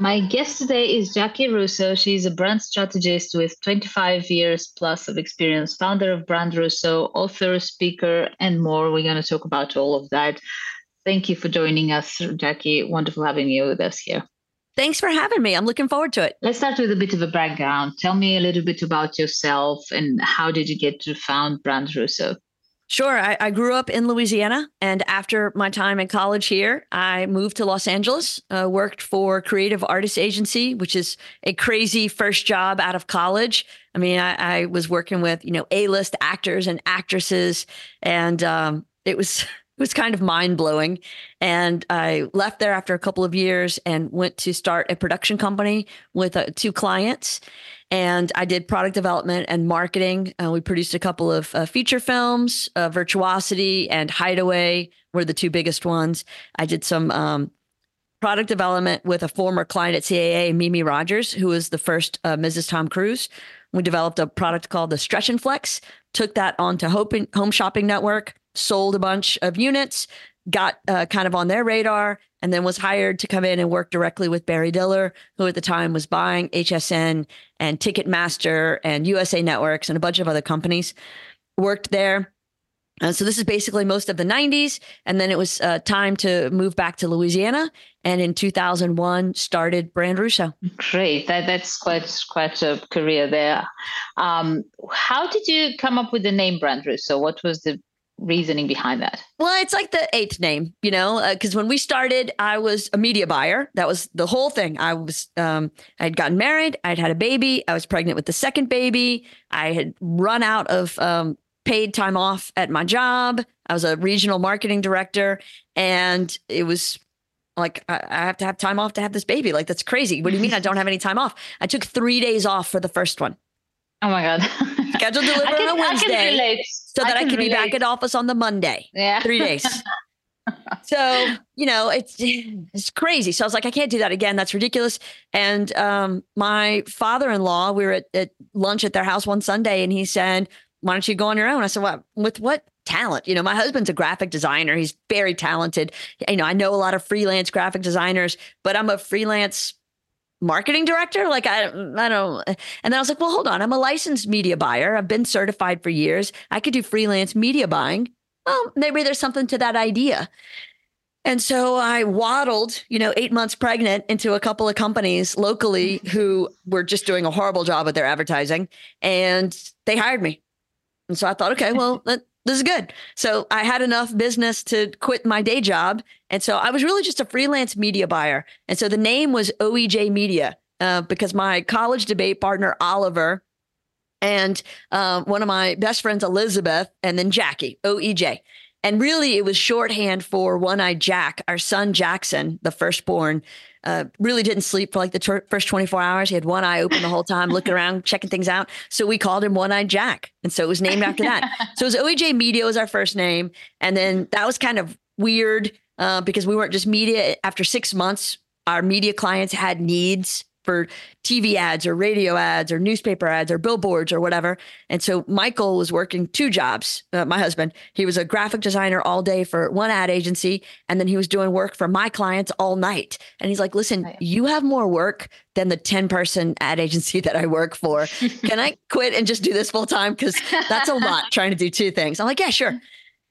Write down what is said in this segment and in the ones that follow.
My guest today is Jaci Russo. She's a brand strategist with 25 years plus of experience, founder of Brand Russo, author, speaker, and more. We're going to talk about all of that. Thank you for joining us, Jaci. Wonderful having you with us here. Thanks for having me. I'm looking forward to it. Let's start with a bit of a background. Tell me a little bit about yourself and how did you get to found Brand Russo? Sure. I, I, grew up in Louisiana. And after my time in college here, I moved to Los Angeles, uh, worked for Creative Artist Agency, which is a crazy first job out of college. I mean, I, I was working with, you know, A-list actors and actresses. And um, it was it was kind of mind blowing. And I left there after a couple of years and went to start a production company with uh, two clients and I did product development and marketing. Uh, we produced a couple of uh, feature films, uh, Virtuosity and Hideaway were the two biggest ones. I did some um, product development with a former client at CAA, Mimi Rogers, who was the first uh, Mrs. Tom Cruise. We developed a product called the Stretch and Flex, took that onto Home Shopping Network, sold a bunch of units, got uh, kind of on their radar and then was hired to come in and work directly with Barry Diller, who at the time was buying HSN and Ticketmaster and USA Networks and a bunch of other companies. Worked there. Uh, so this is basically most of the 90s. And then it was uh, time to move back to Louisiana. And in 2001, started Brand Russo. Great. That, that's quite, quite a career there. Um, how did you come up with the name Brand Russo? What was the reasoning behind that? Well, it's like the eighth name, you know, because uh, when we started, I was a media buyer. That was the whole thing. I was, um, I'd gotten married, I'd had a baby, I was pregnant with the second baby, I had run out of um, paid time off at my job. I was a regional marketing director, and it was like I, I have to have time off to have this baby. Like that's crazy. What do you mean I don't have any time off? I took three days off for the first one. Oh my god! Scheduled deliver can, on a Wednesday, so that I, I can, be back at office on the Monday. Yeah, three days. so you know it's it's crazy. So I was like, I can't do that again. That's ridiculous. And um, my father-in-law, we were at, at lunch at their house one Sunday, and he said, "Why don't you go on your own?" I said, "What? With what talent. You know, my husband's a graphic designer. He's very talented. You know, I know a lot of freelance graphic designers, but I'm a freelance marketing director? Like i i don't and then i was like well hold on. I'm a licensed media buyer. I've been certified for years. I could do freelance media buying. Well maybe there's something to that idea. And so i waddled you know 8 months pregnant into a couple of companies locally mm-hmm. who were just doing a horrible job with their advertising and they hired me. And so i thought okay well this is good. So I had enough business to quit my day job. And so I was really just a freelance media buyer. And so the name was OEJ Media uh, because my college debate partner, Oliver, and uh, one of my best friends, Elizabeth, and then Jaci, OEJ. And really, it was shorthand for One Eyed Jack, our son Jackson, the firstborn, uh, really didn't sleep for like the ter- first 24 hours. He had one eye open the whole time, looking around, checking things out. So we called him One Eyed Jack. And so it was named after that. so it was OEJ Media was our first name. And then that was kind of weird uh, because we weren't just media. After six months, our media clients had needs for TV ads or radio ads or newspaper ads or billboards or whatever. And so Michael was working two jobs. Uh, my husband, he was a graphic designer all day for one ad agency, and then he was doing work for my clients all night. And he's like, "Listen, you have more work than the ten person ad agency that I work for. Can I quit and just do this full time? Because that's a lot trying to do two things." I'm like, "Yeah, sure."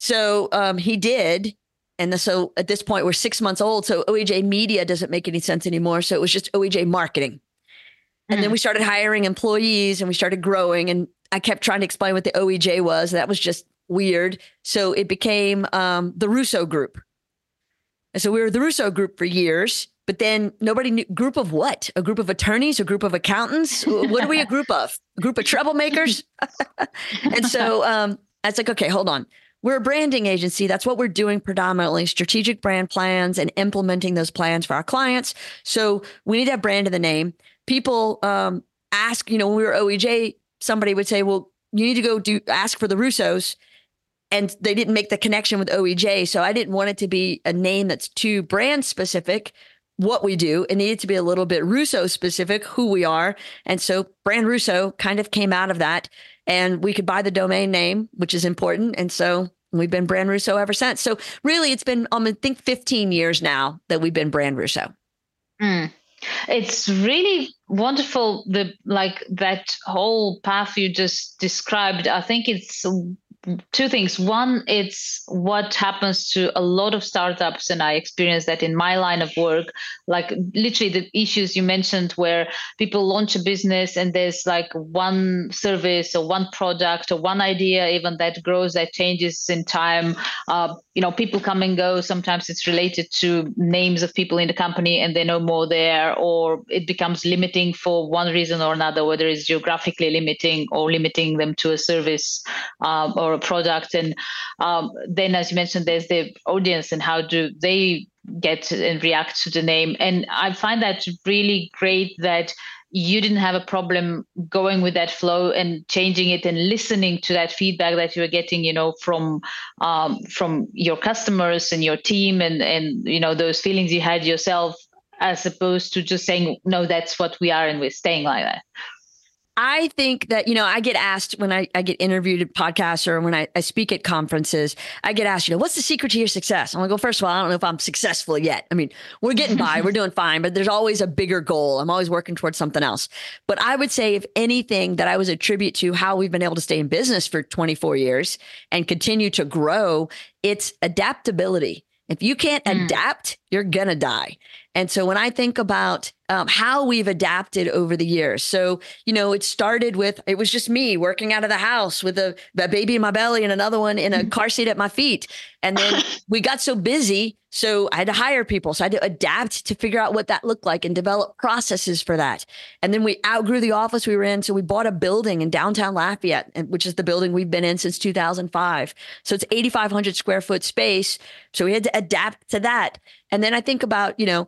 So um, he did, and so at this point, we're six months old. So OEJ Media doesn't make any sense anymore. So it was just OEJ Marketing. And mm. then we started hiring employees and we started growing. And I kept trying to explain what the OEJ was. That was just weird. So it became um, the Russo Group. And so we were the Russo Group for years. But then nobody knew group of what? A group of attorneys? A group of accountants? what are we a group of? A group of troublemakers? and so um, I was like, okay, hold on we're a branding agency. That's what we're doing predominantly strategic brand plans and implementing those plans for our clients. So we need to have brand in the name. People um, ask, you know, when we were OEJ, somebody would say, well, you need to go do ask for the Russos. and they didn't make the connection with OEJ. So I didn't want it to be a name that's too brand specific. What we do, it needed to be a little bit Russo specific, who we are. And so brand Russo kind of came out of that. And we could buy the domain name, which is important. And so we've been brand Russo ever since. So really, it's been, um, I think, 15 years now that we've been brand Russo. Mm. It's really wonderful the like that whole path you just described. I think it's two things. One, it's what happens to a lot of startups, and I experienced that in my line of work. Like literally the issues you mentioned, where people launch a business and there's like one service or one product or one idea, even that grows, that changes in time. Uh, you know, people come and go. Sometimes it's related to names of people in the company, and they're no more there, or it becomes limiting for one reason or another, whether it's geographically limiting or limiting them to a service uh, or a product. And um, then, as you mentioned, there's the audience and how do they get and react to the name. And I find that really great that you didn't have a problem going with that flow and changing it and listening to that feedback that you were getting you know from um, from your customers and your team and and you know those feelings you had yourself as opposed to just saying no that's what we are and we're staying like that I think that, you know, I get asked when I, I get interviewed at podcasts or when I, I speak at conferences, I get asked, you know, what's the secret to your success? I'm like, well, first of all, I don't know if I'm successful yet. I mean, we're getting by, we're doing fine, but there's always a bigger goal. I'm always working towards something else. But I would say, if anything, that I was attribute to how we've been able to stay in business for 24 years and continue to grow, it's adaptability. If you can't mm. adapt, you're to die. And so when I think about um, how we've adapted over the years, so, you know, it started with, it was just me working out of the house with a, a baby in my belly and another one in a mm-hmm. car seat at my feet. And then we got so busy. So I had to hire people. So I had to adapt to figure out what that looked like and develop processes for that. And then we outgrew the office we were in. So we bought a building in downtown Lafayette, which is the building we've been in since 2005. So it's 8,500 square foot space. So we had to adapt to that. And then I think about, you know,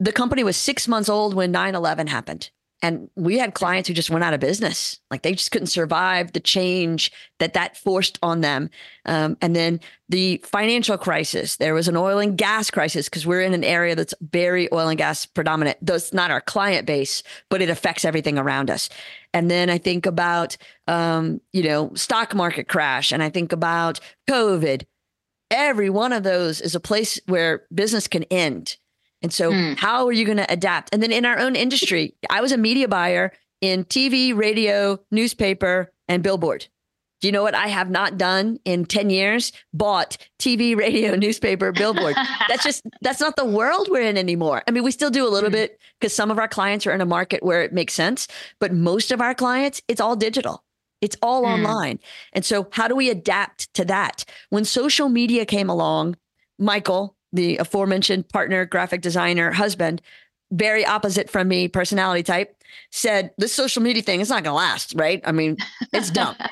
the company was six months old when 9 11 happened. And we had clients who just went out of business. Like they just couldn't survive the change that that forced on them. Um, and then the financial crisis, there was an oil and gas crisis because we're in an area that's very oil and gas predominant. That's not our client base, but it affects everything around us. And then I think about, um, you know, stock market crash and I think about COVID. Every one of those is a place where business can end and so, mm. how are you going to adapt? And then in our own industry, I was a media buyer in TV, radio, newspaper, and billboard. Do you know what I have not done in 10 years? Bought TV, radio, newspaper, billboard. that's just, that's not the world we're in anymore. I mean, we still do a little mm. bit because some of our clients are in a market where it makes sense, but most of our clients, it's all digital. It's all mm. online. And so, how do we adapt to that? When social media came along, Michael, the aforementioned partner, graphic designer, husband, very opposite from me, personality type, said, This social media thing is not going to last, right? I mean, it's dumb.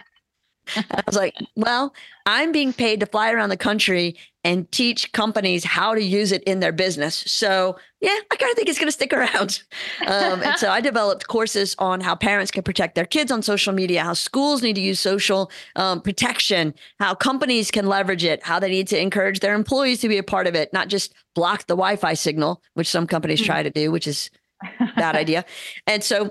I was like, well, I'm being paid to fly around the country and teach companies how to use it in their business. So, yeah, I kind of think it's going to stick around. Um, and so I developed courses on how parents can protect their kids on social media, how schools need to use social um, protection, how companies can leverage it, how they need to encourage their employees to be a part of it, not just block the Wi Fi signal, which some companies try to do, which is bad idea. And so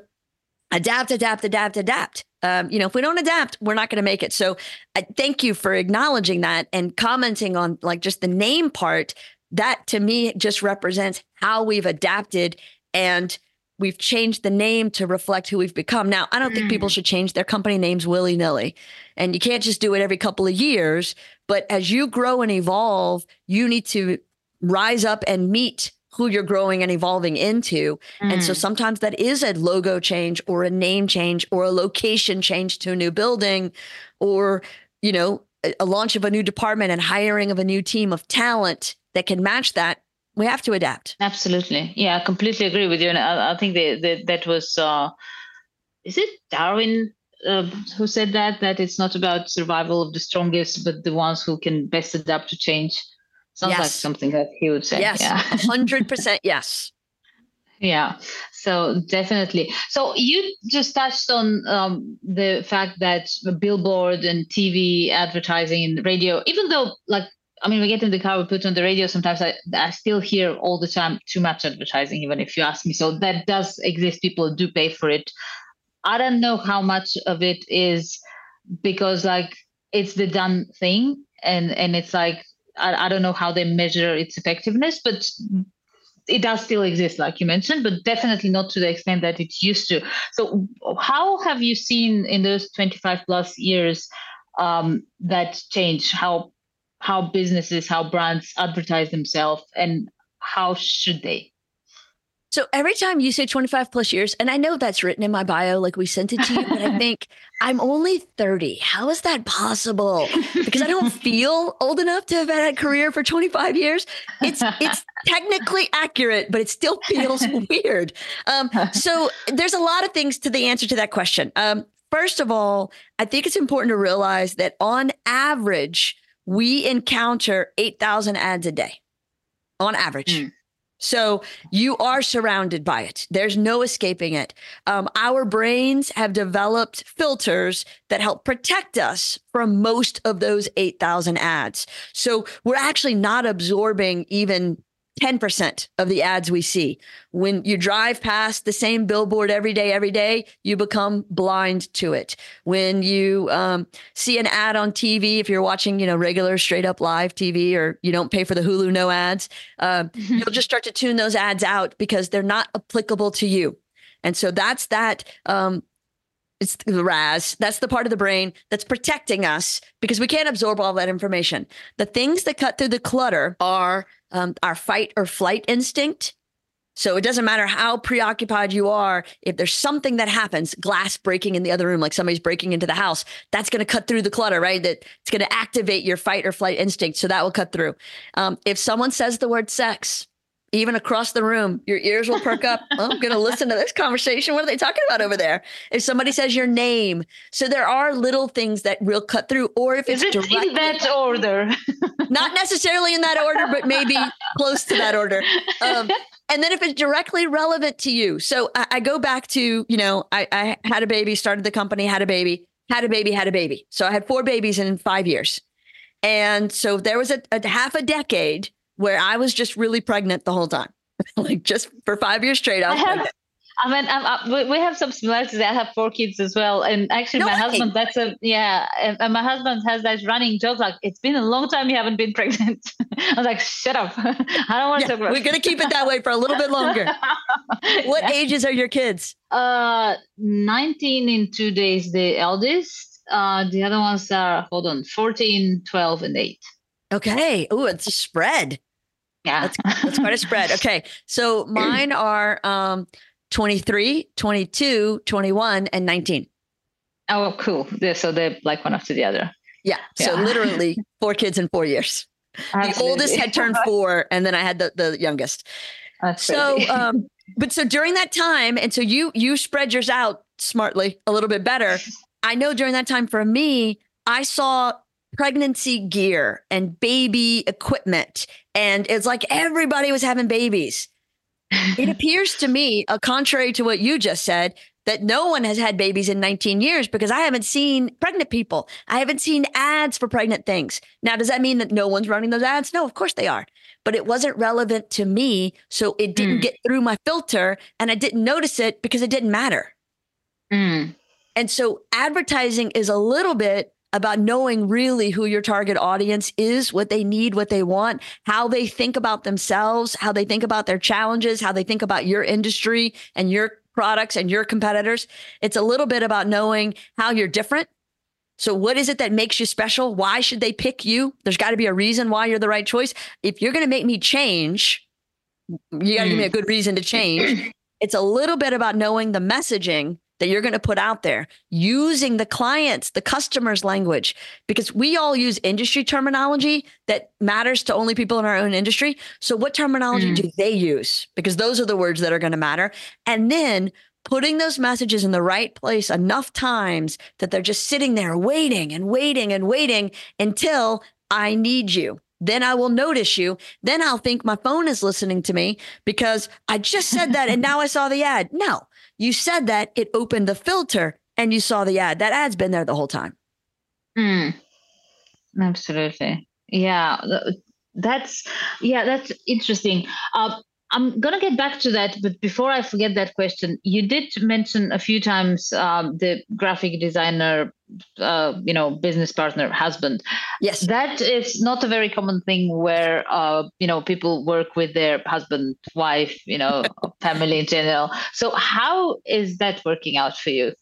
adapt, adapt, adapt, adapt. Um, you know, if we don't adapt, we're not going to make it. So, I thank you for acknowledging that and commenting on like just the name part. That to me just represents how we've adapted and we've changed the name to reflect who we've become. Now, I don't mm. think people mm. should change their company names willy nilly, and you can't just do it every couple of years. But as you grow and evolve, you need to rise up and meet who you're growing and evolving into. Mm. And so mm. sometimes that is a logo change or a name change or a location change to a new building or, you know, a, a launch of a new department and hiring of a new team of talent that can match that. We have to adapt. Absolutely. Yeah, I completely agree with you. And I, I think that that was, uh, is it Darwin uh, who said that that it's not about survival of the strongest, but the ones who can best adapt to change. Sounds yes. like something that he would say. Yes, yeah, hundred percent. Yes. Yeah. So definitely. So you just touched on um, the fact that billboard and TV advertising and radio, even though like I mean, we get in the car, we put on the radio. Sometimes I, I still hear all the time too much advertising, even if you ask me. So that does exist. People do pay for it. I don't know how much of it is because like it's the done thing, and and it's like I, I don't know how they measure its effectiveness, but it does still exist, like you mentioned, but definitely not to the extent that it used to. So, how have you seen in those 25 plus years um, that change? How how businesses, how brands advertise themselves, and how should they? So every time you say 25 plus years, and I know that's written in my bio, like we sent it to you, but I think I'm only 30. How is that possible? Because I don't feel old enough to have had a career for 25 years. It's it's technically accurate, but it still feels weird. Um, so there's a lot of things to the answer to that question. Um, first of all, I think it's important to realize that on average, we encounter 8,000 ads a day on average. Mm. So you are surrounded by it. There's no escaping it. Um, our brains have developed filters that help protect us from most of those 8,000 ads. So we're actually not absorbing even 10% of the ads we see. When you drive past the same billboard every day, every day, you become blind to it. When you um, see an ad on TV, if you're watching, you know, regular straight up live TV or you don't pay for the Hulu no ads, uh, you'll just start to tune those ads out because they're not applicable to you. And so that's that um, it's the RAS. That's the part of the brain that's protecting us because we can't absorb all that information. The things that cut through the clutter are um, our fight or flight instinct. So it doesn't matter how preoccupied you are. If there's something that happens, glass breaking in the other room, like somebody's breaking into the house, that's going to cut through the clutter, right? That it's going to activate your fight or flight instinct. So that will cut through. Um, if someone says the word sex, even across the room, your ears will perk up. oh, I'm going to listen to this conversation. What are they talking about over there? If somebody says your name, so there are little things that will cut through. Or if it's it directly, in that order, not necessarily in that order, but maybe close to that order. Um, and then if it's directly relevant to you, so I, I go back to you know I, I had a baby, started the company, had a baby, had a baby, had a baby. So I had four babies in five years, and so there was a, a half a decade where I was just really pregnant the whole time, like just for five years straight. I, I have, I mean, I, we have some similarities. I have four kids as well, and actually, no my way. husband. That's a yeah, and my husband has that running joke like, "It's been a long time you haven't been pregnant." I was like, "Shut up! I don't want yeah, to talk about." We're gonna keep it that way for a little bit longer. what yeah. ages are your kids? Uh, nineteen in two days. The eldest. Uh, the other ones are hold on, 14, 12, and eight. Okay. Oh, it's a spread. Yeah. That's, that's quite a spread. Okay. So mine are um 23, 22, 21, and 19. Oh, cool. So they're like one after the other. Yeah. yeah. So literally four kids in four years. Absolutely. The oldest had turned four, and then I had the, the youngest. That's so um, but so during that time, and so you you spread yours out smartly a little bit better. I know during that time for me, I saw pregnancy gear and baby equipment. And it's like everybody was having babies. it appears to me, uh, contrary to what you just said, that no one has had babies in 19 years because I haven't seen pregnant people. I haven't seen ads for pregnant things. Now, does that mean that no one's running those ads? No, of course they are. But it wasn't relevant to me. So it didn't mm. get through my filter and I didn't notice it because it didn't matter. Mm. And so advertising is a little bit about knowing really who your target audience is, what they need, what they want, how they think about themselves, how they think about their challenges, how they think about your industry and your products and your competitors. It's a little bit about knowing how you're different. So, what is it that makes you special? Why should they pick you? There's got to be a reason why you're the right choice. If you're going to make me change, you got to mm. give me a good reason to change. It's a little bit about knowing the messaging that you're going to put out there using the clients, the customers' language, because we all use industry terminology that matters to only people in our own industry. So, what terminology mm. do they use? Because those are the words that are going to matter. And then putting those messages in the right place enough times that they're just sitting there waiting and waiting and waiting until I need you then I will notice you. Then I'll think my phone is listening to me because I just said that and now I saw the ad. No, you said that, it opened the filter and you saw the ad. That ad's been there the whole time. Mm, absolutely. Yeah. That's, yeah, that's interesting. Uh, I'm gonna get back to that, but before I forget that question, you did mention a few times um, the graphic designer, uh, you know, business partner, husband. Yes, that is not a very common thing where uh, you know people work with their husband, wife, you know, family in general. So how is that working out for you?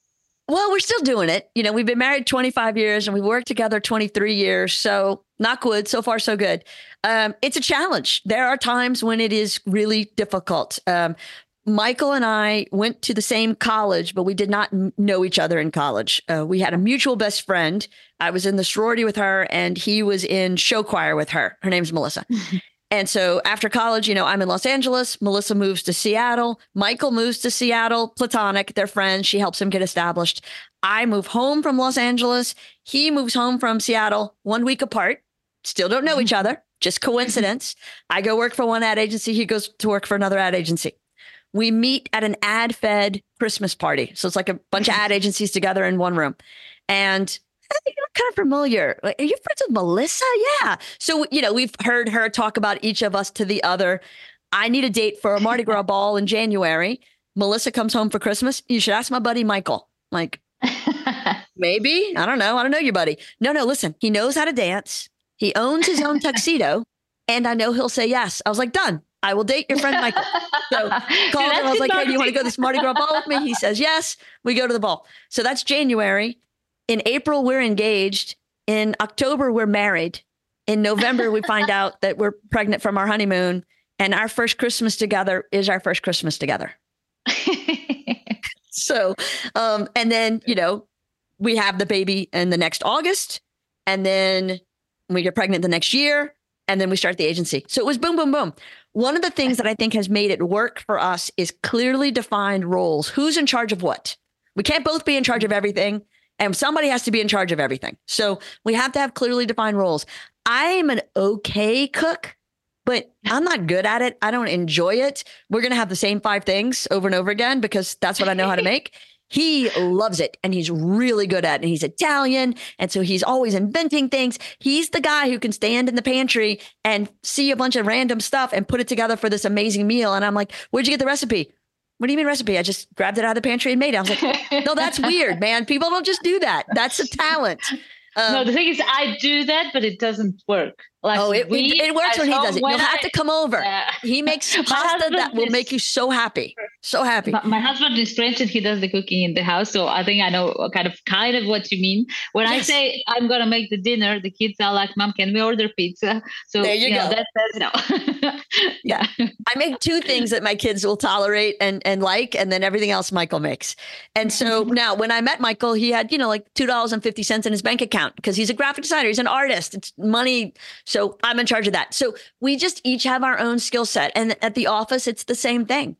Well, we're still doing it. You know, we've been married 25 years and we've worked together 23 years. So, knock wood, so far, so good. Um, it's a challenge. There are times when it is really difficult. Um, Michael and I went to the same college, but we did not know each other in college. Uh, we had a mutual best friend. I was in the sorority with her, and he was in show choir with her. Her name's Melissa. And so after college, you know, I'm in Los Angeles. Melissa moves to Seattle. Michael moves to Seattle, platonic. They're friends. She helps him get established. I move home from Los Angeles. He moves home from Seattle one week apart. Still don't know each mm-hmm. other, just coincidence. I go work for one ad agency. He goes to work for another ad agency. We meet at an ad fed Christmas party. So it's like a bunch of mm-hmm. ad agencies together in one room. And you're kind of familiar. Like, are you friends with Melissa? Yeah. So, you know, we've heard her talk about each of us to the other. I need a date for a Mardi Gras ball in January. Melissa comes home for Christmas. You should ask my buddy Michael. Like, maybe. I don't know. I don't know your buddy. No, no, listen, he knows how to dance. He owns his own tuxedo. And I know he'll say yes. I was like, done. I will date your friend Michael. So called him. I was like, hey, do you want to go to this Mardi Gras ball with me? He says yes. We go to the ball. So that's January. In April, we're engaged. In October, we're married. In November, we find out that we're pregnant from our honeymoon. And our first Christmas together is our first Christmas together. so, um, and then, you know, we have the baby in the next August. And then we get pregnant the next year. And then we start the agency. So it was boom, boom, boom. One of the things that I think has made it work for us is clearly defined roles. Who's in charge of what? We can't both be in charge of everything and somebody has to be in charge of everything. So we have to have clearly defined roles. I am an okay cook, but I'm not good at it. I don't enjoy it. We're going to have the same five things over and over again because that's what I know how to make. He loves it and he's really good at it. And he's Italian. And so he's always inventing things. He's the guy who can stand in the pantry and see a bunch of random stuff and put it together for this amazing meal. And I'm like, where'd you get the recipe? What do you mean recipe? I just grabbed it out of the pantry and made it. I was like, no, that's weird, man. People don't just do that. That's a talent. Um, no, the thing is, I do that, but it doesn't work. Like oh, it, we, it works when he does it. You'll have to come over. Uh, he makes pasta that will is, make you so happy, so happy. My, my, husband is French and he does the cooking in the house, so I think I know kind of kind of what you mean. When yes. I say I'm gonna make the dinner, the kids are like, "Mom, can we order pizza?" So there you, you go. Know, that's no. yeah, I make two things that my kids will tolerate and and like, and then everything else Michael makes. And so now, when I met Michael, he had you know like two dollars and fifty cents in his bank account because he's a graphic designer, he's an artist. It's money so I'm in charge of that. So we just each have our own skill set. And at the office, it's the same thing.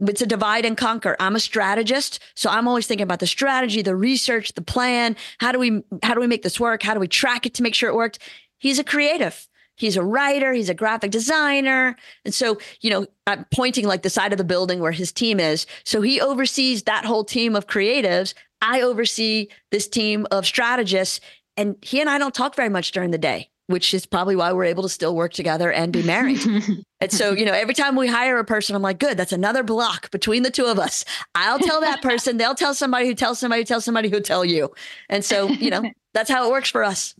It's a divide and conquer. I'm a strategist, so I'm always thinking about the strategy, the research, the plan. How do we how do we make this work? How do we track it to make sure it worked? He's a creative. He's a writer, he's a graphic designer. And so, you know, I'm pointing like the side of the building where his team is. So he oversees that whole team of creatives. I oversee this team of strategists. And he and I don't talk very much during the day which is probably why we're able to still work together and be married. and so, you know, every time we hire a person, I'm like, good, that's another block between the two of us. I'll tell that person, they'll tell somebody who tells somebody who tells somebody who tell you. And so, you know, that's how it works for us.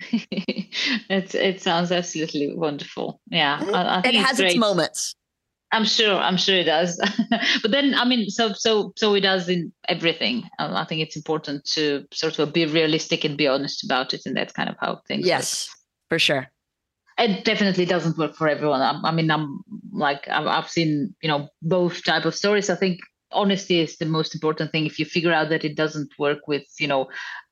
it it sounds absolutely wonderful. Yeah, I, I it has its moments. I'm sure. I'm sure it does. but then, I mean, so so so it does in everything. Um, I think it's important to sort of be realistic and be honest about it, and that's kind of how things. Yes, work. for sure. It definitely doesn't work for everyone. I, I mean, I'm like I've, I've seen you know both type of stories. I think honesty is the most important thing. If you figure out that it doesn't work with you know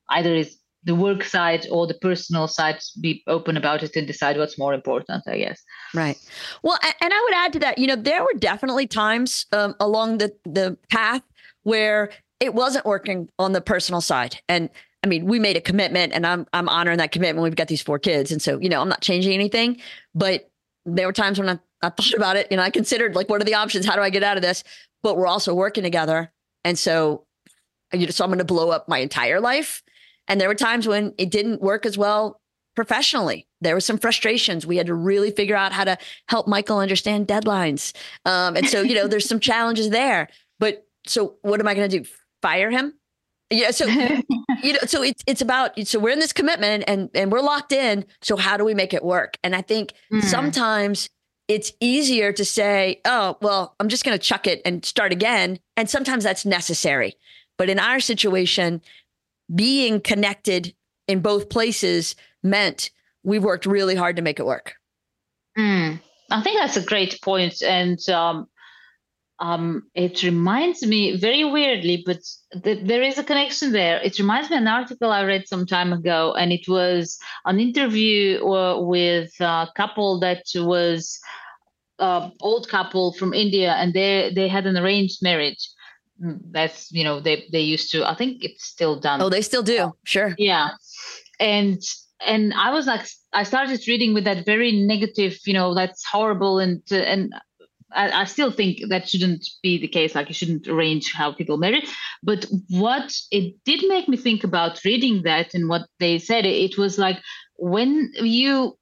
either it's the work side or the personal side be open about it and decide what's more important i guess right well and i would add to that you know there were definitely times um, along the the path where it wasn't working on the personal side and I mean, we made a commitment and I'm I'm honoring that commitment. We've got these four kids. And so, you know, I'm not changing anything. But there were times when I, I thought about it, you know, I considered like what are the options? How do I get out of this? But we're also working together. And so you know, so I'm gonna blow up my entire life. And there were times when it didn't work as well professionally. There was some frustrations. We had to really figure out how to help Michael understand deadlines. Um, and so, you know, there's some challenges there. But so what am I going to do? Fire him? Yeah. So, you know, so it's, it's about, so we're in this commitment and, and we're locked in. So how do we make it work? And I think mm. sometimes it's easier to say, oh, well, I'm just going to chuck it and start again. And sometimes that's necessary. But in our situation, being connected in both places meant we worked really hard to make it work. Mm. I think that's a great point. And um, um, it reminds me very weirdly, but th- there is a connection there. It reminds me an article I read some time ago, and it was an interview uh, with a couple that was uh, old couple from India, and they they had an arranged marriage. Mm, that's you know they they used to. I think it's still done. Oh, they still do. Sure. Yeah, and and I was like, I started reading with that very negative, you know, that's horrible, and and I, I, still think that shouldn't be the case. Like you shouldn't arrange how people marry. But what it did make me think about reading that and what they said, it was like when you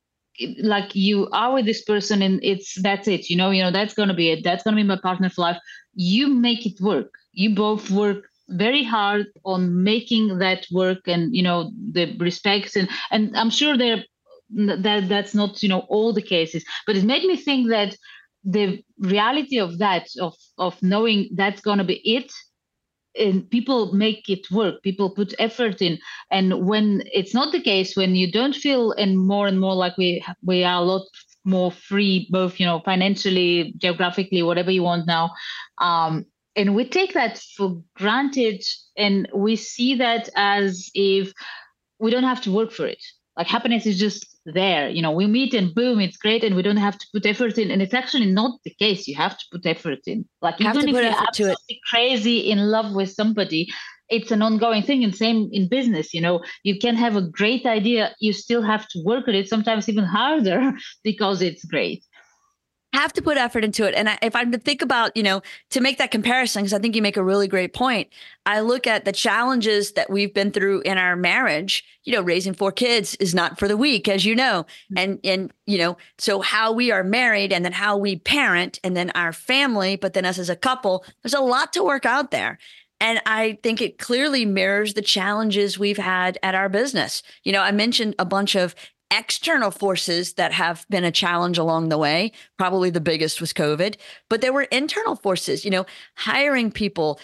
like you are with this person and it's that's it you know you know that's going to be it that's going to be my partner for life you make it work you both work very hard on making that work and you know the respects and and i'm sure there that that's not you know all the cases but it made me think that the reality of that of of knowing that's going to be it and people make it work people put effort in and when it's not the case when you don't feel and more and more like we we are a lot more free both you know financially geographically whatever you want now um, and we take that for granted and we see that as if we don't have to work for it. Like happiness is just there you know we meet and boom it's great and we don't have to put effort in and it's actually not the case. You have to put effort in. Like you even if you're absolutely crazy in love with somebody it's an ongoing thing and same in business you know. You can have a great idea you still have to work at it sometimes even harder because it's great have to put effort into it. And I, if I'm to think about, you know, to make that comparison, because I think you make a really great point, I look at the challenges that we've been through in our marriage. You know, raising four kids is not for the weak, as you know, mm-hmm. and and you know, so how we are married, and then how we parent, and then our family, but then us as a couple. There's a lot to work out there. And I think it clearly mirrors the challenges we've had at our business. You know, I mentioned a bunch of external forces that have been a challenge along the way. Probably the biggest was COVID, but there were internal forces, you know, hiring people.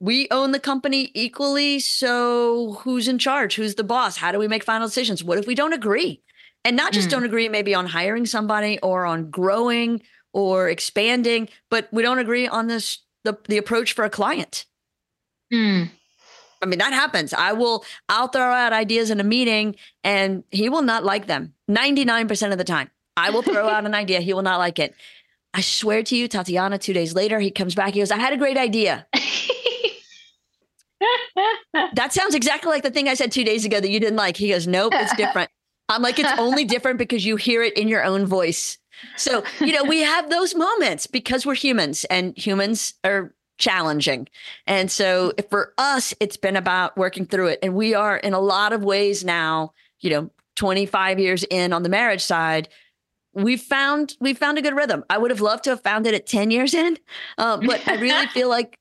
We own the company equally. So who's in charge? Who's the boss? How do we make final decisions? What if we don't agree? And not just mm. don't agree maybe on hiring somebody or on growing or expanding, but we don't agree on this the, the approach for a client. Mm. I mean, that happens. I will, I'll throw out ideas in a meeting and he will not like them 99% of the time. I will throw out an idea. He will not like it. I swear to you, Tatiana, two days later, he comes back. He goes, I had a great idea. that sounds exactly like the thing I said two days ago that you didn't like. He goes, Nope, it's different. I'm like, it's only different because you hear it in your own voice. So, you know, we have those moments because we're humans and humans are challenging. And so for us, it's been about working through it. And we are in a lot of ways now, you know, 25 years in on the marriage side, we've found we've found a good rhythm. I would have loved to have found it at 10 years in, uh, but I really feel like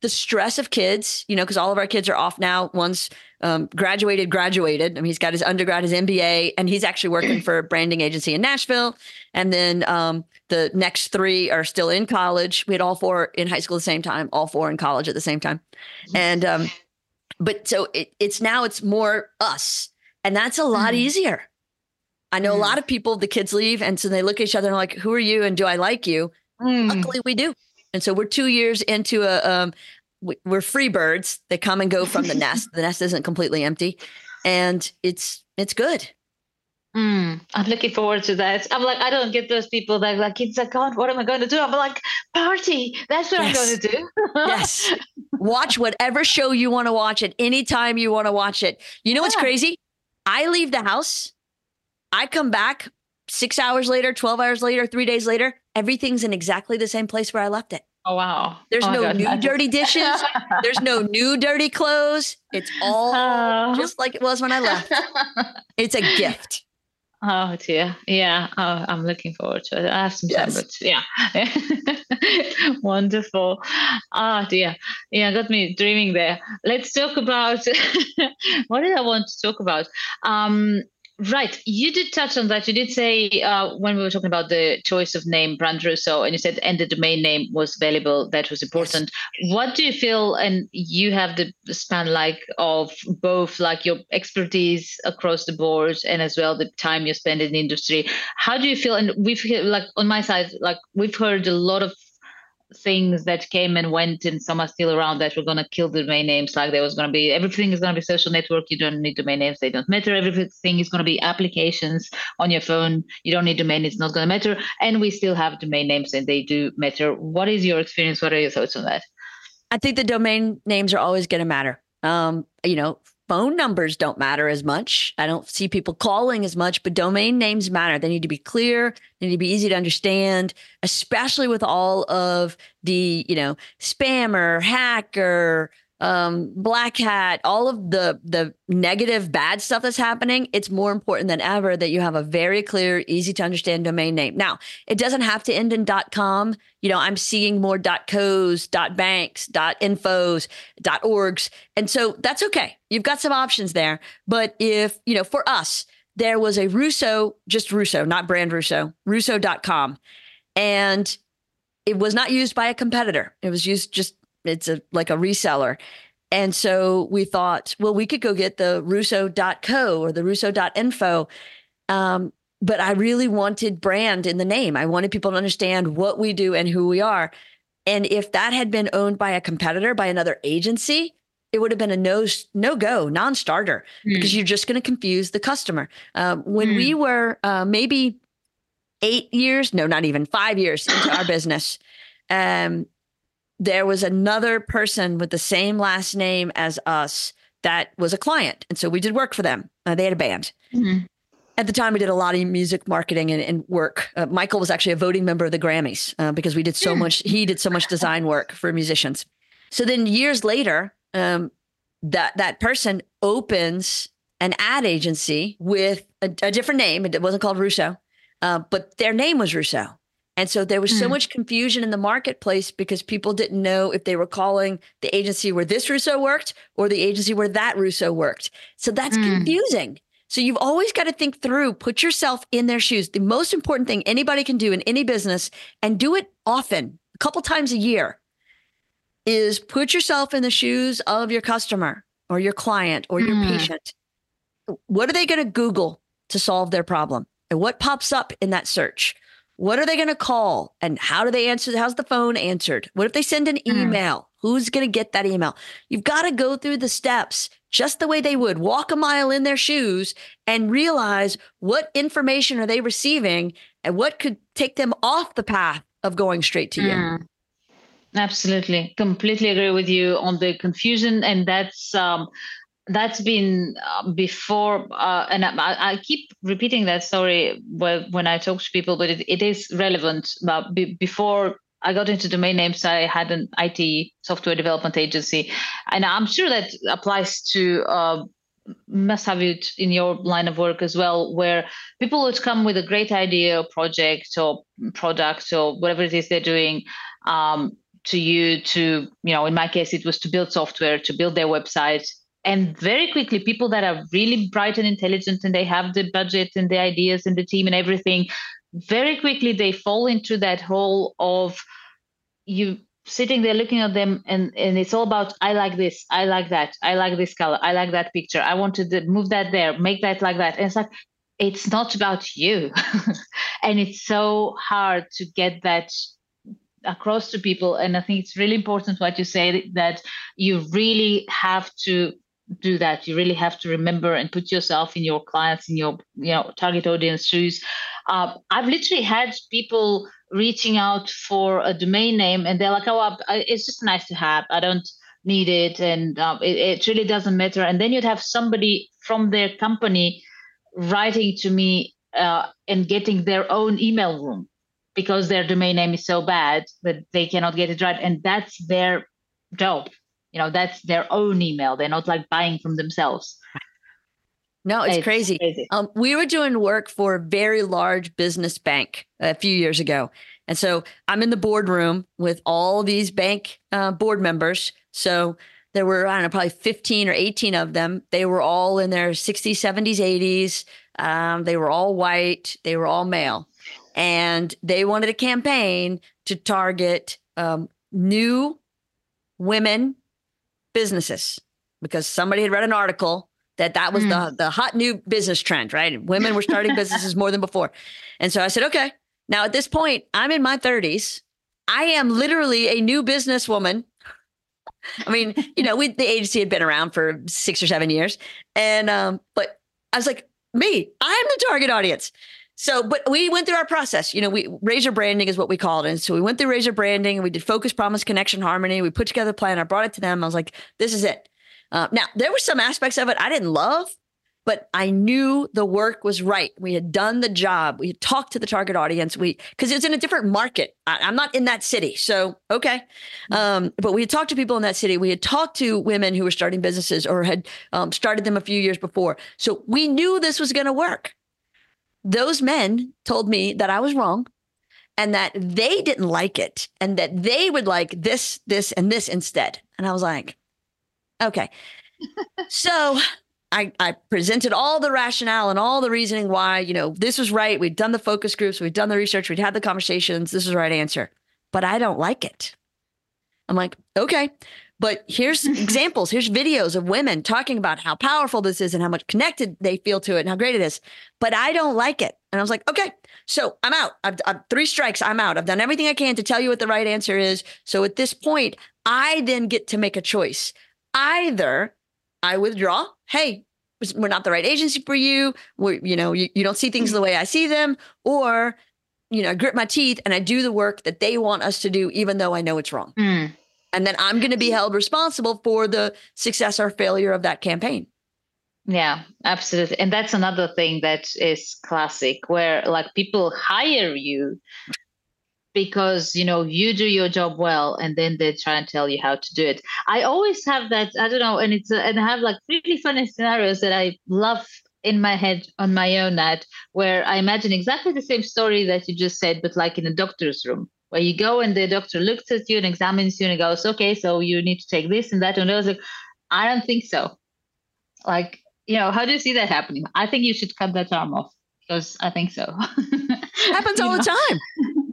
the stress of kids, you know, because all of our kids are off now. One's um, graduated, graduated. I mean, he's got his undergrad, his MBA, and he's actually working for a branding agency in Nashville. And then um, the next three are still in college. We had all four in high school at the same time, all four in college at the same time. And um, but so it, it's now it's more us, and that's a lot mm. easier. I know mm. a lot of people, the kids leave, and so they look at each other and like, "Who are you?" and "Do I like you?" Mm. Luckily, we do. And so we're two years into a, um, we're free birds. They come and go from the nest. The nest isn't completely empty, and it's it's good. Mm, I'm looking forward to that. I'm like, I don't get those people that like, it's like, God, what am I going to do? I'm like, party. That's what yes. I'm going to do. yes. Watch whatever show you want to watch at any time you want to watch it. You know yeah. what's crazy? I leave the house. I come back six hours later, 12 hours later, three days later. Everything's in exactly the same place where I left it. Oh wow! There's oh, no God, new dirty dishes. There's no new dirty clothes. It's all oh. just like it was when I left. It's a gift. Oh dear, yeah. Oh, I'm looking forward to it. I have some yes. time, but yeah, wonderful. Oh, dear, yeah, got me dreaming there. Let's talk about what did I want to talk about? Um, Right. You did touch on that. You did say uh, when we were talking about the choice of name, Brand Russo, and you said, and the domain name was valuable. That was important. Yes. What do you feel? And you have the span like of both, like your expertise across the board, and as well the time you spend in the industry. How do you feel? And we've like on my side, like we've heard a lot of things that came and went and some are still around that were going to kill the domain names like there was going to be everything is going to be social network you don't need domain names they don't matter everything is going to be applications on your phone you don't need domain it's not going to matter and we still have domain names and they do matter. What is your experience? What are your thoughts on that? I think the domain names are always going to matter. Um, you know phone numbers don't matter as much. I don't see people calling as much, but domain names matter. They need to be clear, they need to be easy to understand, especially with all of the, you know, spammer, hacker, um, black hat, all of the the negative, bad stuff that's happening, it's more important than ever that you have a very clear, easy to understand domain name. Now, it doesn't have to end in .com. You know, I'm seeing more .co's, .banks, .infos, .orgs, and so that's okay. You've got some options there. But if you know, for us, there was a Russo, just Russo, not brand Russo, Russo.com, and it was not used by a competitor. It was used just it's a like a reseller. And so we thought, well, we could go get the russo.co or the russo.info. Um, but I really wanted brand in the name. I wanted people to understand what we do and who we are. And if that had been owned by a competitor, by another agency, it would have been a no no go non starter mm. because you're just going to confuse the customer. Um, when mm. we were uh, maybe eight years, no, not even five years into our business, um, there was another person with the same last name as us that was a client. And so we did work for them. Uh, they had a band. Mm-hmm. At the time, we did a lot of music marketing and, and work. Uh, Michael was actually a voting member of the Grammys uh, because we did so mm. much, he did so much design work for musicians. So then years later, um, that, that person opens an ad agency with a, a different name. It wasn't called Russo, uh, but their name was Russo. And so there was so mm. much confusion in the marketplace because people didn't know if they were calling the agency where this Russo worked or the agency where that Russo worked. So that's mm. confusing. So you've always got to think through, put yourself in their shoes. The most important thing anybody can do in any business and do it often, a couple times a year, is put yourself in the shoes of your customer or your client or your mm. patient. What are they going to Google to solve their problem? And what pops up in that search? What are they going to call? And how do they answer? How's the phone answered? What if they send an mm. email? Mm. Who's going to get that email? You've got to go through the steps just the way they would walk a mile in their shoes and realize what information are they receiving and what could take them off the path of going straight to mm. you. Absolutely. Completely agree with you on the confusion. And that's um, that's been uh, before uh, and I, I, keep repeating that story when i talk to people but it, it is relevant. Uh, be, before i got into domain names i had an it software development agency. And i'm sure that applies to uh, must have it in your line of work as well where people would come with a great idea or project or product or whatever it is they're doing um, to you to you know in my case it was to build software to build their website and very quickly people that are really bright and intelligent and they have the budget and the ideas and the team and everything very quickly they fall into that hole of you sitting there looking at them and and it's all about i like this i like that i like this color i like that picture i want to move that there make that like that. And it's like it's not about you. And it's so hard to get that across to people. And i think it's really important what you say that you really have to do that. You really have to remember and put yourself in your clients, in your you know target audience shoes. Uh, I've literally had people reaching out for a domain name, and they're like, "Oh, it's just nice to have. I don't need it, and um, it, it really doesn't matter." And then you'd have somebody from their company writing to me uh, and getting their own email room because their domain name is so bad that they cannot get it right, and that's their job you know that's their own email. They're not like buying from themselves. No it's, it's crazy, crazy. Um, we were doing work for a very large business bank a few years ago. And so i'm in the boardroom with all these bank uh, board members. So there were i don't know probably 15 or 18 of them. They were all in their 60s 70s 80s um, they were all white. They were all male. And they wanted a campaign to target um, new women businesses because somebody had read an article that that was mm. the the hot new business trend, right? Women were starting businesses more than before. And so I said, okay, now at this point, I'm in my 30s. I am literally a new businesswoman. I mean, you know, we the agency had been around for six or seven years. And um, but I was like, me, I'm the target audience. So, but we went through our process. You know, we razor branding is what we called it. And so we went through razor branding. And we did focus, promise, connection, harmony. We put together a plan. I brought it to them. I was like, this is it. Uh, now, there were some aspects of it I didn't love, but I knew the work was right. We had done the job. We had talked to the target audience. We because it's in a different market. I, am not in that city, so okay. Um, but we had talked to people in that city. We had talked to women who were starting businesses or had um, started them a few years before. So we knew this was going to work those men told me that I was wrong and that they didn't like it and that they would like this, this, and this instead. And I was like, okay. so I, I presented all the rationale and all the reasoning why, you know, this was right. We'd done the focus groups, we'd done the research, we'd had the conversations. This is the right answer. But I don't like it. I'm like, okay. But here's examples, here's videos of women talking about how powerful this is and how much connected they feel to it and how great it is. But I don't like it. And I was like, okay, so I'm out. I've, I've three strikes. I'm out. I've done everything I can to tell you what the right answer is. So at this point, I then get to make a choice. Either I withdraw. Hey, we're not the right agency for you. We, you know, you, you don't see things the way I see them, or you know, I grit my teeth and I do the work that they want us to do, even though I know it's wrong. Mm and then I'm going to be mm-hmm. held responsible for the success or failure of that campaign. Yeah, absolutely. And that's another thing that is classic where like people hire you because you know you do your job well and then they try and tell you how to do it. I always have that I don't know and it's and I have like really funny scenarios that I love in my head on my own that where I imagine exactly the same story that you just said but like in a doctor's room where you go and the doctor looks at you and examines you and goes, okay, so you need to take this and that. And I was like, I don't think so. Like, you know, how do you see that happening? I think you should cut that arm off because I think so. Happens all know? the time.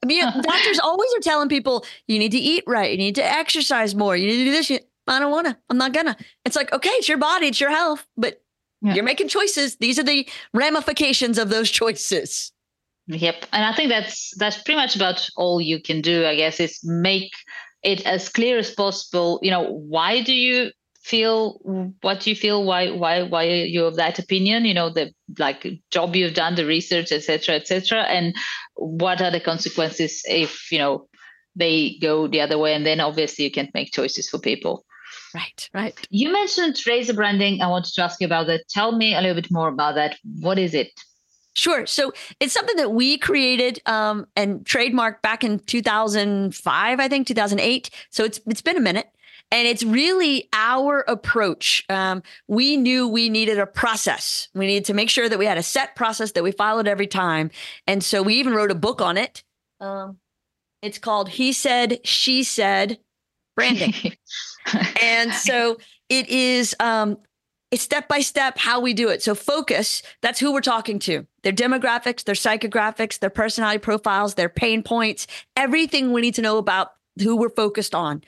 I mean, doctors always are telling people you need to eat right, you need to exercise more, you need to do this. I don't want to. I'm not gonna. It's like okay, it's your body, it's your health, but yeah. you're making choices. These are the ramifications of those choices. Yep. And I think that's that's pretty much about all you can do, I guess, is make it as clear as possible. You know, why do you feel what you feel? Why why why are you of that opinion? You know, the like job you've done, the research, etc., etc., and what are the consequences if you know they go the other way? And then obviously you can't make choices for people. Right, right. You mentioned razor branding. I wanted to ask you about that. Tell me a little bit more about that. What is it? Sure. So it's something that we created um, and trademarked back in 2005, I think 2008. So it's it's been a minute, and it's really our approach. Um, we knew we needed a process. We needed to make sure that we had a set process that we followed every time, and so we even wrote a book on it. Um, it's called "He Said, She Said." Branding, and so it is um, it's step by step how we do it. So focus, that's who we're talking to. Their demographics, their psychographics, their personality profiles, their pain points, everything we need to know about who we're focused on.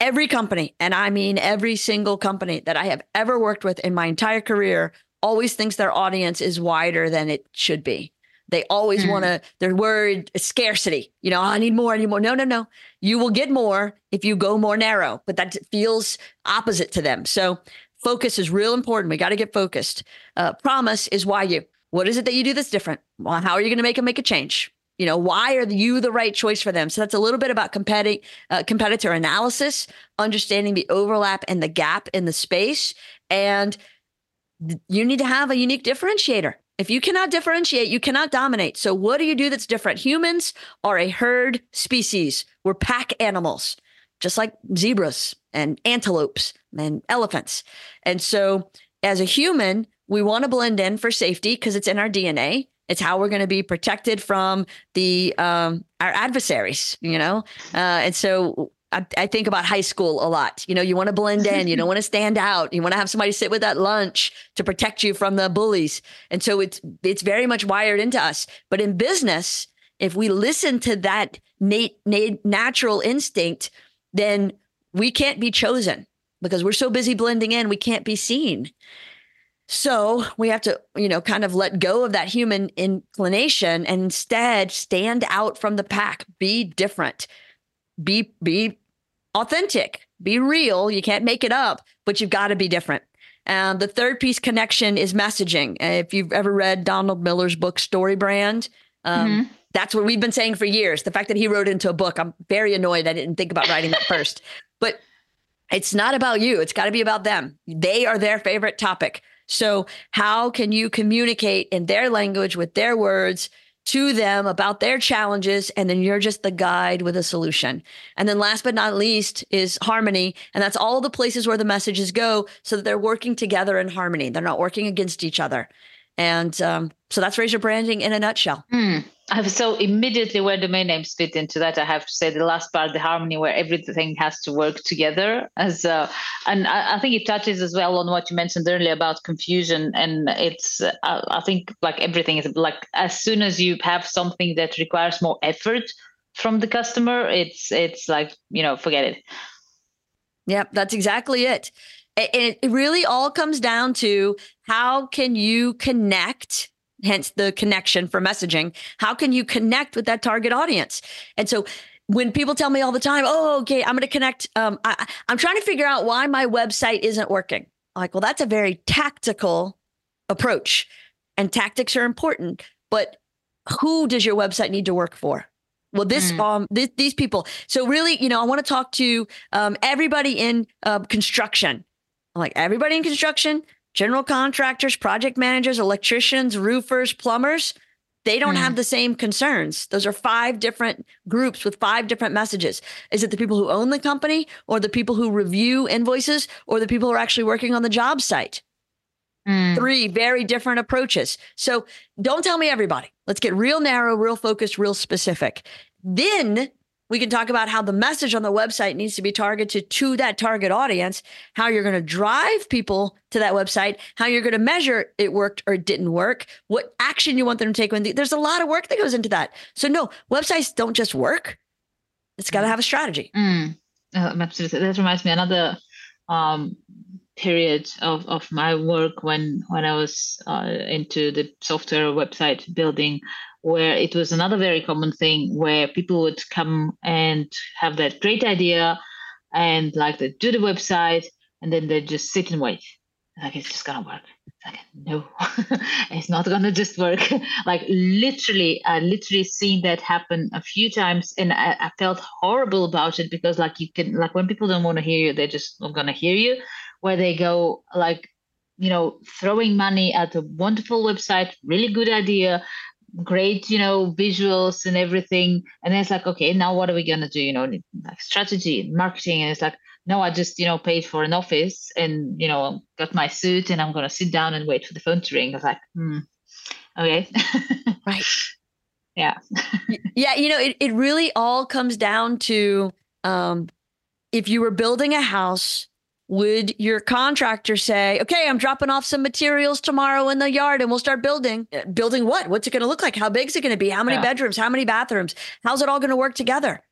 Every company, and I mean every single company that I have ever worked with in my entire career, always thinks their audience is wider than it should be. They always mm. want to, they're worried scarcity. You know, I need more, I need more. No, no, no. You will get more if you go more narrow, but that feels opposite to them. So Focus is real important. We got to get focused. Uh, promise is why you. What is it that you do that's different? Well, how are you going to make them make a change? You know, why are you the right choice for them? So that's a little bit about competi- uh, competitor analysis, understanding the overlap and the gap in the space. And you need to have a unique differentiator. If you cannot differentiate, you cannot dominate. So, what do you do that's different? Humans are a herd species, we're pack animals, just like zebras and antelopes and elephants. And so, as a human, we want to blend in for safety because it's in our DNA. It's how we're going to be protected from the um, our adversaries, you know. Uh, and so I, I, think about high school a lot. You know, you want to blend in, you don't want to stand out. You want to have somebody sit with at lunch to protect you from the bullies. And so it's it's very much wired into us. But in business, if we listen to that nat- nat- natural instinct, then we can't be chosen because we're so busy blending in, we can't be seen. So we have to, you know, kind of let go of that human inclination and instead stand out from the pack, be different, be be authentic, be real. You can't make it up, but you've got to be different. And the third piece connection is messaging. If you've ever read Donald Miller's book StoryBrand, um, mm-hmm. that's what we've been saying for years. The fact that he wrote into a book, I'm very annoyed. I didn't think about writing that first, but it's not about you. It's got to be about them. They are their favorite topic. So, how can you communicate in their language with their words to them about their challenges? And then you're just the guide with a solution. And then, last but not least, is harmony. And that's all the places where the messages go so that they're working together in harmony. They're not working against each other. And um, so that's Razor branding in a nutshell. Mm. So immediately where domain names fit into that, I have to say the last part, the harmony, where everything has to work together. As uh, and I, I, think it touches as well on what you mentioned earlier about confusion. And it's uh, I think like everything is like as soon as you have something that requires more effort from the customer, it's it's like you know forget it. Yep, that's exactly it. And it really all comes down to how can you connect hence the connection for messaging. How can you connect with that target audience? And so when people tell me all the time, oh, okay, I'm going to connect, um, I, I'm trying to figure out why my website isn't working. I'm like, well, that's a very tactical approach, and tactics are important. But who does your website need to work for? Well, this mm. um this, these people. So really, you know, I want to talk to um, everybody in uh, construction. I'm like everybody in construction general contractors, project managers, electricians, roofers, plumbers, they don't mm. have the same concerns. Those are five different groups with five different messages. Is it the people who own the company or the people who review invoices or the people who are actually working on the job site? Mm. Three very different approaches. So don't tell me everybody. Let's get real narrow, real focused, real specific. Then we can talk about how the message on the website needs to be targeted to that target audience, how you're going to drive people to that website, how you're going to measure it worked or it didn't work, what action you want them to take when there's a lot of work that goes into that. So no, websites don't just work. It's got to have a strategy. Mm. Uh, absolutely. That reminds me another um, period of, of my work when when I was uh, into the software website building where it was another very common thing where people would come and have that great idea and like they do the website and then they just sit and wait. Like it's just gonna work. Like no it's not gonna just work. Like literally i literally seen that happen a few times and I, I, felt horrible about it because like you can like when people don't want to hear you they're just not gonna hear you. Where they go like you know throwing money at a wonderful website really good idea great you know visuals and everything. And then it's like okay now what are we going to do? You know like strategy and marketing. And it's like no i just you know paid for an office and you know got my suit and i'm going to sit down and wait for the phone to ring. I was like hmm okay. Right. Yeah. Yeah you know it, it really all comes down to um if you were building a house would your contractor say, okay, I'm dropping off some materials tomorrow in the yard and we'll start building? Uh, building what? What's it going to look like? How big is it going to be? How many yeah. bedrooms? How many bathrooms? How's it all going to work together?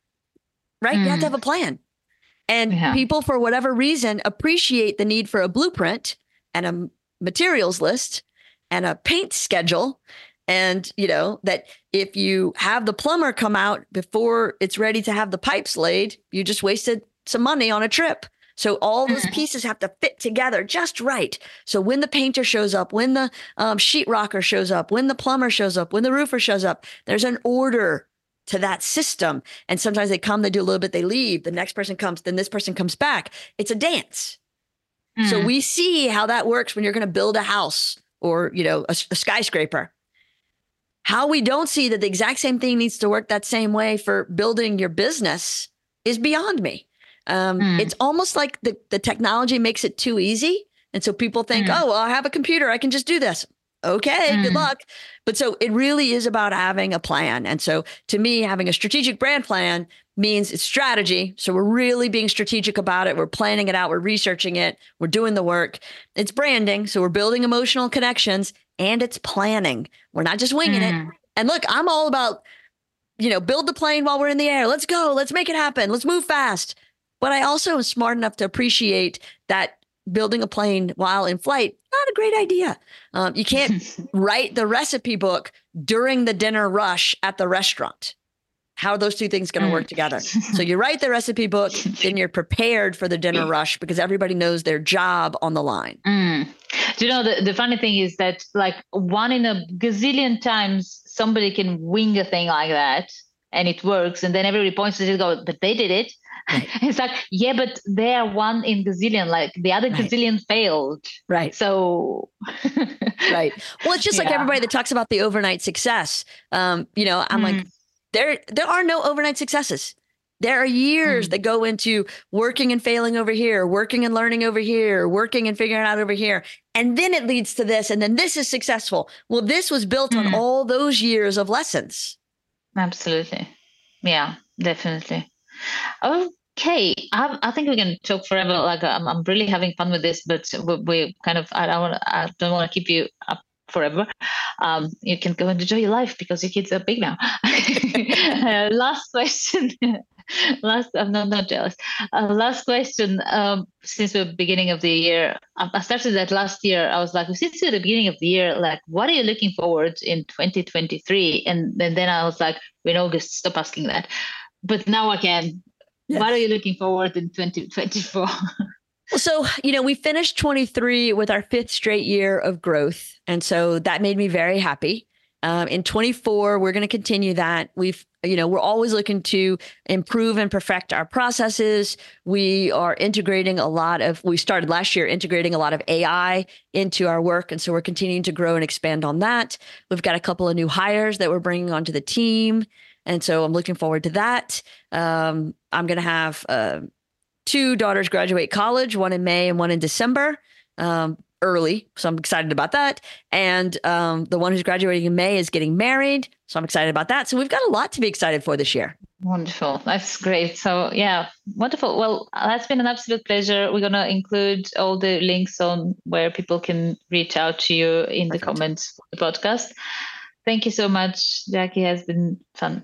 Right? Mm. You have to have a plan. And yeah. people, for whatever reason, appreciate the need for a blueprint and a materials list and a paint schedule. And, you know, that if you have the plumber come out before it's ready to have the pipes laid, you just wasted some money on a trip So all those mm-hmm. pieces have to fit together just right. So when the painter shows up, when the um, sheetrocker shows up, when the plumber shows up, when the roofer shows up, there's an order to that system. And sometimes they come, they do a little bit, they leave. The next person comes, then this person comes back. It's a dance. Mm. So we see how that works when you're going to build a house or, you know, a, a skyscraper. How we don't see that the exact same thing needs to work that same way for building your business is beyond me. Um, mm. It's almost like the, the technology makes it too easy. And so people think, mm. oh, well, I have a computer. I can just do this. Okay, mm. good luck. But so it really is about having a plan. And so to me, having a strategic brand plan means it's strategy. So we're really being strategic about it. We're planning it out. We're researching it. We're doing the work. It's branding. So we're building emotional connections and it's planning. We're not just winging it. And look, I'm all about, you know, build the plane while we're in the air. Let's go. Let's make it happen. Let's move fast. But I also am smart enough to appreciate that building a plane while in flight not a great idea. Um, you can't write the recipe book during the dinner rush at the restaurant. How are those two things going to work together? So you write the recipe book then you're prepared for the dinner rush because everybody knows their job on the line. Mm. do you know the, the funny thing is that like one in a gazillion times somebody can wing a thing like that and it works and then everybody points to it and go but they did it Right. It's like, yeah, but they are one in gazillion. Like the other right. gazillion failed. Right. So. right. Well, it's just yeah. like everybody that talks about the overnight success. Um, you know, I'm mm. like, there, there are no overnight successes. There are years mm. that go into working and failing over here, working and learning over here, working and figuring out over here. And then it leads to this. And then this is successful. Well, this was built mm. on all those years of lessons. Absolutely. Yeah, definitely. Okay, I, I think we can talk forever. Like I'm, I'm really having fun with this, but we, we kind of I don't want I don't want to keep you up forever. Um, you can go and enjoy your life because your kids are big now. uh, last question. last, I'm not, not jealous. Uh, last question. Um, since the beginning of the year, I started that last year. I was like, since the beginning of the year, like, what are you looking forward in 2023? And, and then I was like, in August, stop asking that but now again, yes. what are you looking forward in 2024? So, you know, we finished 23 with our fifth straight year of growth. And so that made me very happy. Um, in 24, we're going to continue that. We've, you know, we're always looking to improve and perfect our processes. We are integrating a lot of, we started last year integrating a lot of AI into our work. And so we're continuing to grow and expand on that. We've got a couple of new hires that we're bringing onto the team. And so I'm looking forward to that. Um, I'm going to have uh, two daughters graduate college, one in May and one in December. Um, early, so I'm excited about that. And um, the one who's graduating in May is getting married, so I'm excited about that. So we've got a lot to be excited for this year. Wonderful. That's great. So, yeah, wonderful. Well, that's been an absolute pleasure. We're going to include all the links on where people can reach out to you in Perfect. the comments for the podcast. Thank you so much, Jaci. It Has been fun.